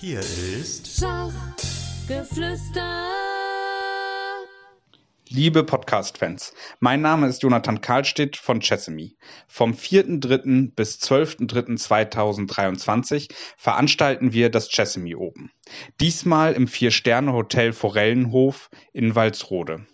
Hier ist Schachgeflüster. Liebe Podcast-Fans, mein Name ist Jonathan Karlstedt von Chessemy. Vom 4.3. bis 12.3.2023 veranstalten wir das Chessemy Open. Diesmal im Vier-Sterne-Hotel Forellenhof in Walsrode.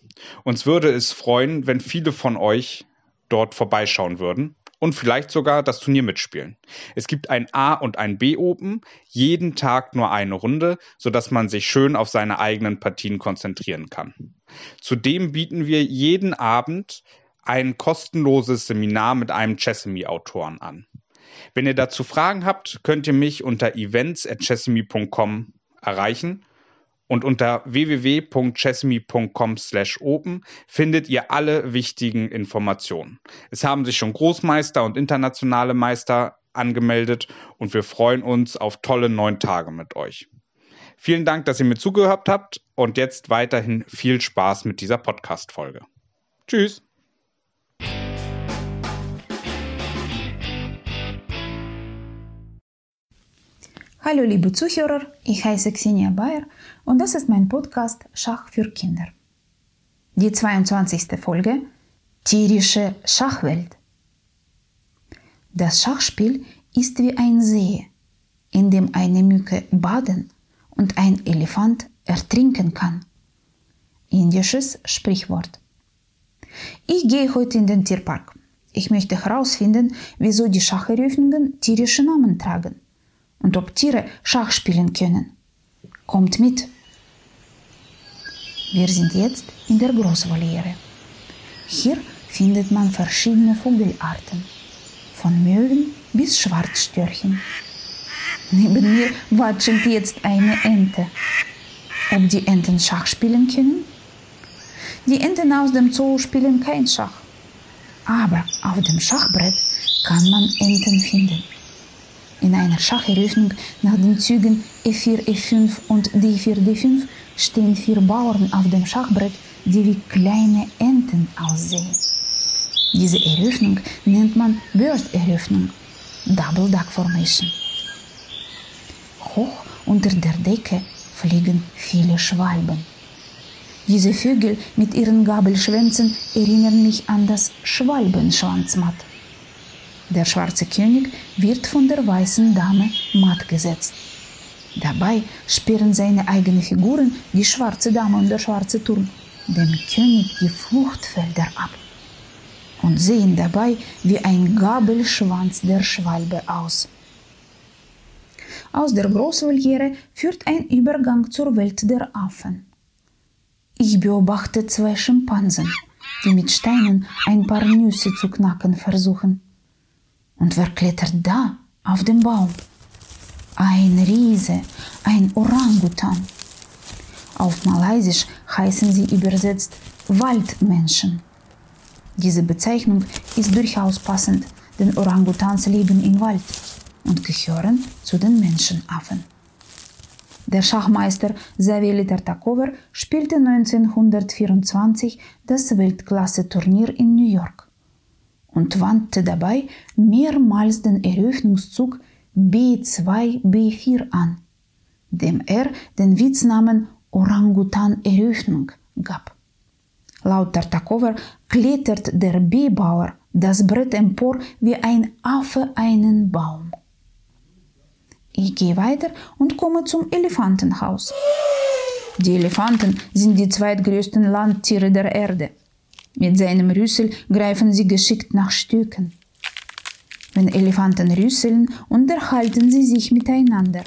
Uns würde es freuen, wenn viele von euch dort vorbeischauen würden und vielleicht sogar das Turnier mitspielen. Es gibt ein A und ein B Open, jeden Tag nur eine Runde, sodass man sich schön auf seine eigenen Partien konzentrieren kann. Zudem bieten wir jeden Abend ein kostenloses Seminar mit einem Chessemy-Autoren an. Wenn ihr dazu Fragen habt, könnt ihr mich unter events@chessemy.com erreichen und unter www.chessme.com/open findet ihr alle wichtigen Informationen. Es haben sich schon Großmeister und internationale Meister angemeldet und wir freuen uns auf tolle neun Tage mit euch. Vielen Dank, dass ihr mir zugehört habt und jetzt weiterhin viel Spaß mit dieser Podcast-Folge. Tschüss! Hallo liebe Zuhörer, ich heiße Xenia Bayer und das ist mein Podcast Schach für Kinder. Die 22. Folge Tierische Schachwelt. Das Schachspiel ist wie ein See, in dem eine Mücke baden und ein Elefant ertrinken kann. Indisches Sprichwort. Ich gehe heute in den Tierpark. Ich möchte herausfinden, wieso die Schacheröffnungen tierische Namen tragen und ob Tiere Schach spielen können. Kommt mit! Wir sind jetzt in der Großvoliere. Hier findet man verschiedene Vogelarten, von Möwen bis Schwarzstörchen. Neben mir watschelt jetzt eine Ente. Ob die Enten Schach spielen können? Die Enten aus dem Zoo spielen kein Schach. Aber auf dem Schachbrett kann man Enten finden. In einer Schacheröffnung nach den Zügen E4, E5 und D4, D5 stehen vier Bauern auf dem Schachbrett, die wie kleine Enten aussehen. Diese Eröffnung nennt man Bird-Eröffnung, Double Duck Formation. Hoch unter der Decke fliegen viele Schwalben. Diese Vögel mit ihren Gabelschwänzen erinnern mich an das Schwalbenschwanzmatt. Der schwarze König wird von der weißen Dame matt gesetzt. Dabei sperren seine eigenen Figuren, die schwarze Dame und der schwarze Turm, dem König die Fluchtfelder ab und sehen dabei wie ein Gabelschwanz der Schwalbe aus. Aus der Großvoliere führt ein Übergang zur Welt der Affen. Ich beobachte zwei Schimpansen, die mit Steinen ein paar Nüsse zu knacken versuchen. Und wer klettert da auf dem Baum? Ein Riese, ein Orangutan. Auf Malaysisch heißen sie übersetzt Waldmenschen. Diese Bezeichnung ist durchaus passend, denn Orangutans leben im Wald und gehören zu den Menschenaffen. Der Schachmeister Saveli Tartakover spielte 1924 das Weltklasse-Turnier in New York und wandte dabei mehrmals den Eröffnungszug B2-B4 an, dem er den Witznamen Orangutan-Eröffnung gab. Laut Tartakover klettert der B-Bauer das Brett empor wie ein Affe einen Baum. Ich gehe weiter und komme zum Elefantenhaus. Die Elefanten sind die zweitgrößten Landtiere der Erde. Mit seinem Rüssel greifen sie geschickt nach Stücken. Wenn Elefanten rüsseln, unterhalten sie sich miteinander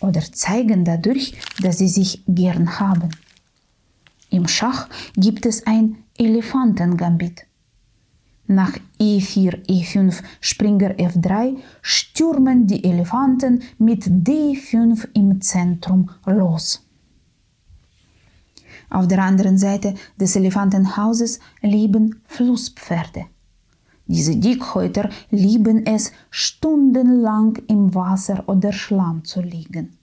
oder zeigen dadurch, dass sie sich gern haben. Im Schach gibt es ein Elefantengambit. Nach E4, E5, Springer F3 stürmen die Elefanten mit D5 im Zentrum los. Auf der anderen Seite des Elefantenhauses leben Flusspferde. Diese Dickhäuter lieben es, stundenlang im Wasser oder Schlamm zu liegen.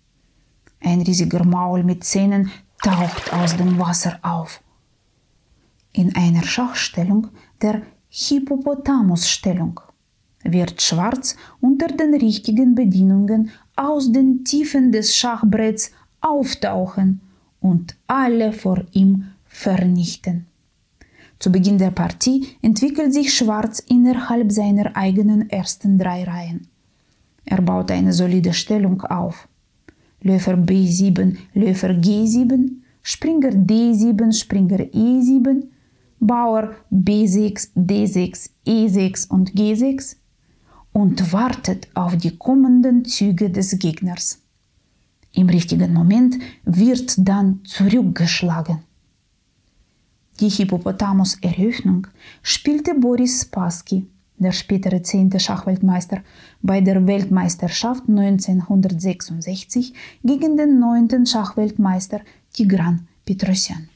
Ein riesiger Maul mit Zähnen taucht aus dem Wasser auf. In einer Schachstellung, der Hippopotamusstellung, wird Schwarz unter den richtigen Bedingungen aus den Tiefen des Schachbretts auftauchen und alle vor ihm vernichten. Zu Beginn der Partie entwickelt sich Schwarz innerhalb seiner eigenen ersten drei Reihen. Er baut eine solide Stellung auf. Läufer B7, Läufer G7, Springer D7, Springer E7, Bauer B6, D6, E6 und G6 und wartet auf die kommenden Züge des Gegners. Im richtigen Moment wird dann zurückgeschlagen. Die Hippopotamus-Eröffnung spielte Boris Spassky, der spätere zehnte Schachweltmeister, bei der Weltmeisterschaft 1966 gegen den neunten Schachweltmeister Tigran Petrosyan.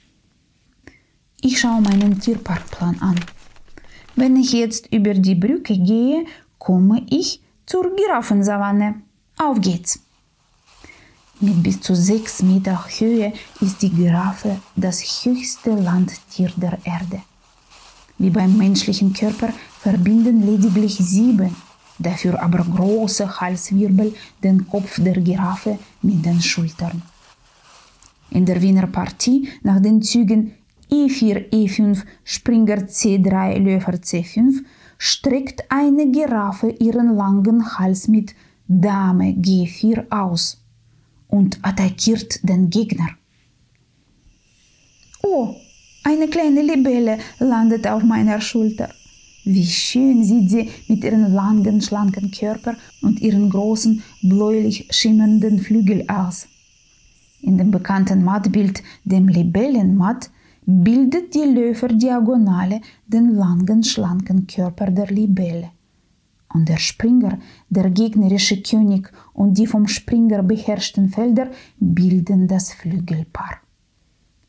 Ich schaue meinen Tierparkplan an. Wenn ich jetzt über die Brücke gehe, komme ich zur Giraffensavanne. Auf geht's! Mit bis zu 6 Meter Höhe ist die Giraffe das höchste Landtier der Erde. Wie beim menschlichen Körper verbinden lediglich sieben, dafür aber große Halswirbel den Kopf der Giraffe mit den Schultern. In der Wiener Partie nach den Zügen E4, E5, Springer C3, Läufer C5 streckt eine Giraffe ihren langen Hals mit Dame G4 aus und attackiert den Gegner. Oh, eine kleine Libelle landet auf meiner Schulter. Wie schön sieht sie mit ihrem langen, schlanken Körper und ihren großen, bläulich schimmernden Flügel aus. In dem bekannten Mattbild, dem Libellenmatt, bildet die Läuferdiagonale den langen, schlanken Körper der Libelle und der Springer, der gegnerische König und die vom Springer beherrschten Felder bilden das Flügelpaar.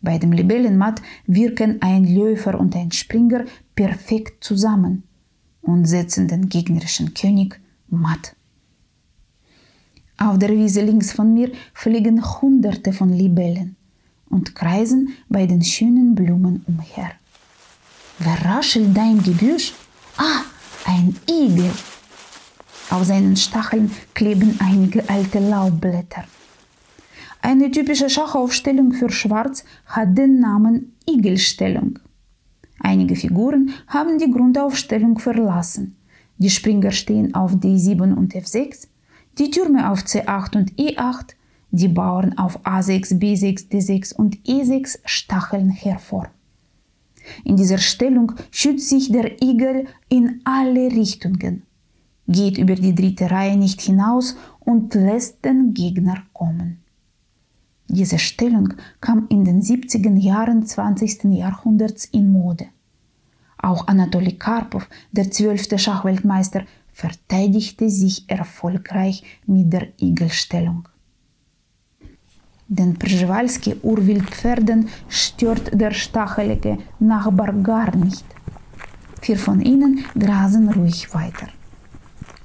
Bei dem Libellenmatt wirken ein Läufer und ein Springer perfekt zusammen und setzen den gegnerischen König matt. Auf der Wiese links von mir fliegen Hunderte von Libellen und kreisen bei den schönen Blumen umher. Wer raschelt da im Gebüsch? Ah, ein Igel! Auf seinen Stacheln kleben einige alte Laubblätter. Eine typische Schachaufstellung für Schwarz hat den Namen Igelstellung. Einige Figuren haben die Grundaufstellung verlassen. Die Springer stehen auf D7 und F6, die Türme auf C8 und E8, die Bauern auf A6, B6, D6 und E6 stacheln hervor. In dieser Stellung schützt sich der Igel in alle Richtungen geht über die dritte Reihe nicht hinaus und lässt den Gegner kommen. Diese Stellung kam in den 70er Jahren 20. Jahrhunderts in Mode. Auch Anatoli Karpov, der zwölfte Schachweltmeister, verteidigte sich erfolgreich mit der Igelstellung. Den Przewalski-Urwildpferden stört der stachelige Nachbar gar nicht. Vier von ihnen grasen ruhig weiter.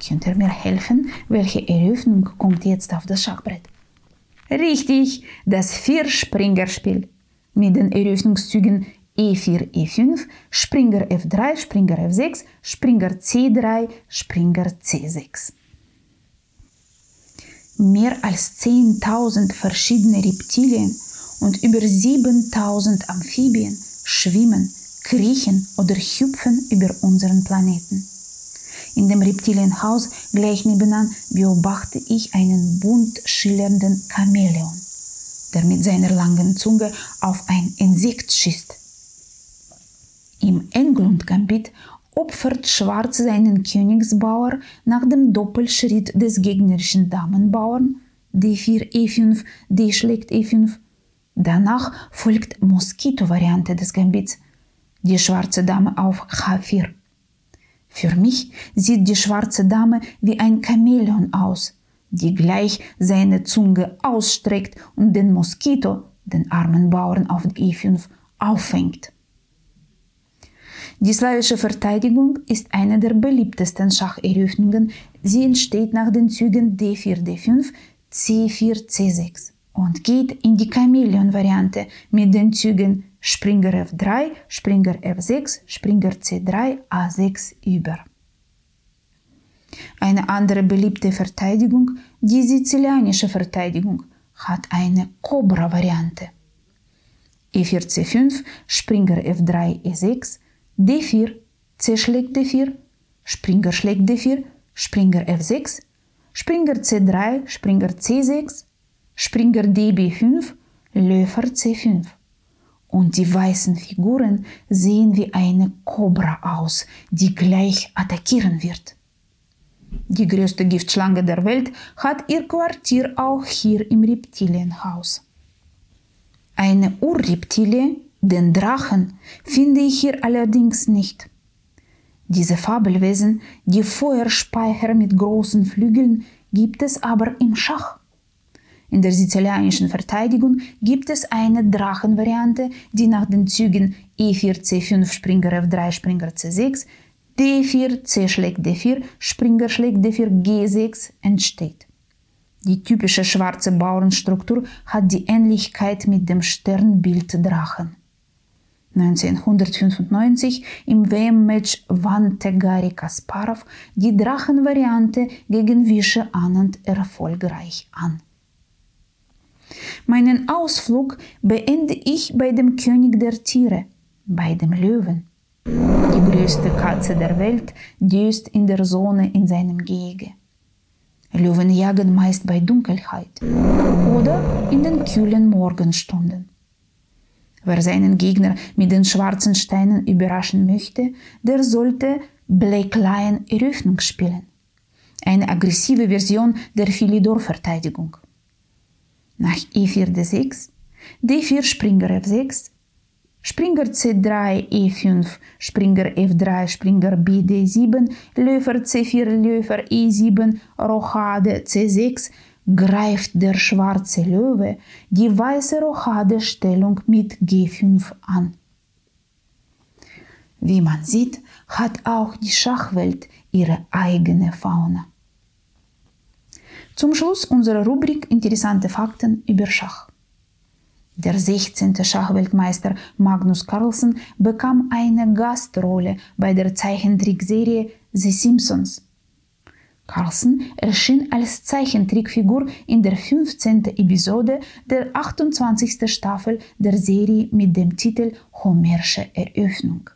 Könnt ihr mir helfen? Welche Eröffnung kommt jetzt auf das Schachbrett? Richtig, das Vier-Springer-Spiel mit den Eröffnungszügen E4, E5, Springer F3, Springer F6, Springer C3, Springer C6. Mehr als 10.000 verschiedene Reptilien und über 7.000 Amphibien schwimmen, kriechen oder hüpfen über unseren Planeten. In dem Reptilienhaus gleich nebenan beobachte ich einen bunt schillernden Chamäleon, der mit seiner langen Zunge auf ein Insekt schießt. Im Englund-Gambit opfert Schwarz seinen Königsbauer nach dem Doppelschritt des gegnerischen Damenbauern D4, E5, D schlägt E5. Danach folgt Moskito-Variante des Gambits, die schwarze Dame auf H4. Für mich sieht die schwarze Dame wie ein Chamäleon aus, die gleich seine Zunge ausstreckt und den Moskito, den armen Bauern auf E5, auffängt. Die slawische Verteidigung ist eine der beliebtesten Schacheröffnungen. Sie entsteht nach den Zügen D4, D5, C4, C6 und geht in die Chamäleon-Variante mit den Zügen Springer F3, Springer F6, Springer C3, A6 über. Eine andere beliebte Verteidigung, die sizilianische Verteidigung, hat eine Cobra-Variante. E4, C5, Springer F3, E6, D4, C schlägt D4, Springer schlägt D4, Springer F6, Springer C3, Springer C6, Springer DB5, Läufer C5. Und die weißen Figuren sehen wie eine Kobra aus, die gleich attackieren wird. Die größte Giftschlange der Welt hat ihr Quartier auch hier im Reptilienhaus. Eine Urreptilie, den Drachen, finde ich hier allerdings nicht. Diese Fabelwesen, die Feuerspeicher mit großen Flügeln, gibt es aber im Schach. In der sizilianischen Verteidigung gibt es eine Drachenvariante, die nach den Zügen E4, C5, Springer F3, Springer C6, D4, C schlägt D4, Springer schlägt D4, G6 entsteht. Die typische schwarze Bauernstruktur hat die Ähnlichkeit mit dem Sternbild Drachen. 1995 im WM-Match wandte Gary Kasparov die Drachenvariante gegen Vische Anand erfolgreich an. Meinen Ausflug beende ich bei dem König der Tiere, bei dem Löwen. Die größte Katze der Welt döst in der Sonne in seinem Gehege. Löwen jagen meist bei Dunkelheit oder in den kühlen Morgenstunden. Wer seinen Gegner mit den schwarzen Steinen überraschen möchte, der sollte Black Lion Eröffnung spielen. Eine aggressive Version der Philidor-Verteidigung. Nach E4 D6, D4 Springer F6, Springer C3, E5, Springer F3, Springer B D7, Läufer C4, Läufer E7, Rochade C6, greift der schwarze Löwe die weiße Rochade-Stellung mit G5 an. Wie man sieht, hat auch die Schachwelt ihre eigene Fauna. Zum Schluss unserer Rubrik Interessante Fakten über Schach. Der 16. Schachweltmeister Magnus Carlsen bekam eine Gastrolle bei der Zeichentrickserie The Simpsons Carlsen erschien als Zeichentrickfigur in der 15. Episode der 28. Staffel der Serie mit dem Titel Homersche Eröffnung.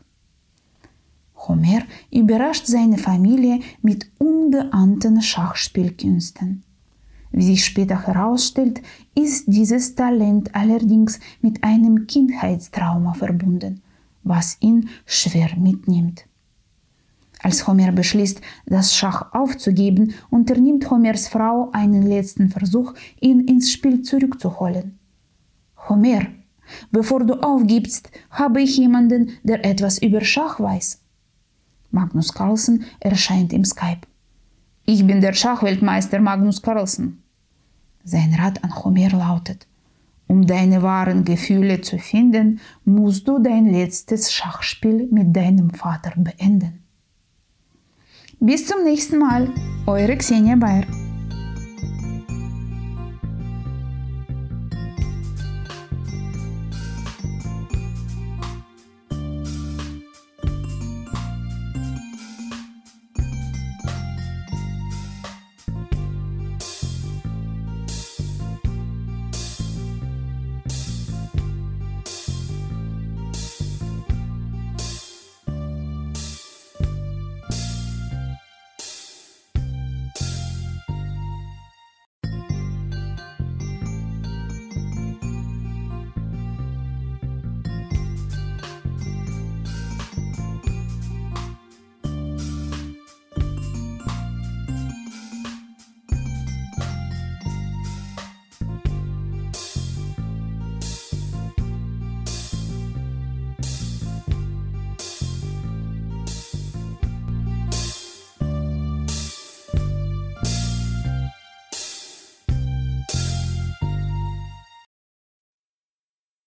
Homer überrascht seine Familie mit ungeahnten Schachspielkünsten. Wie sich später herausstellt, ist dieses Talent allerdings mit einem Kindheitstrauma verbunden, was ihn schwer mitnimmt. Als Homer beschließt, das Schach aufzugeben, unternimmt Homers Frau einen letzten Versuch, ihn ins Spiel zurückzuholen. Homer, bevor du aufgibst, habe ich jemanden, der etwas über Schach weiß. Magnus Carlsen erscheint im Skype. Ich bin der Schachweltmeister Magnus Carlsen. Sein Rat an Homer lautet, um deine wahren Gefühle zu finden, musst du dein letztes Schachspiel mit deinem Vater beenden. Bis zum nächsten Mal, eure Xenia Bayer.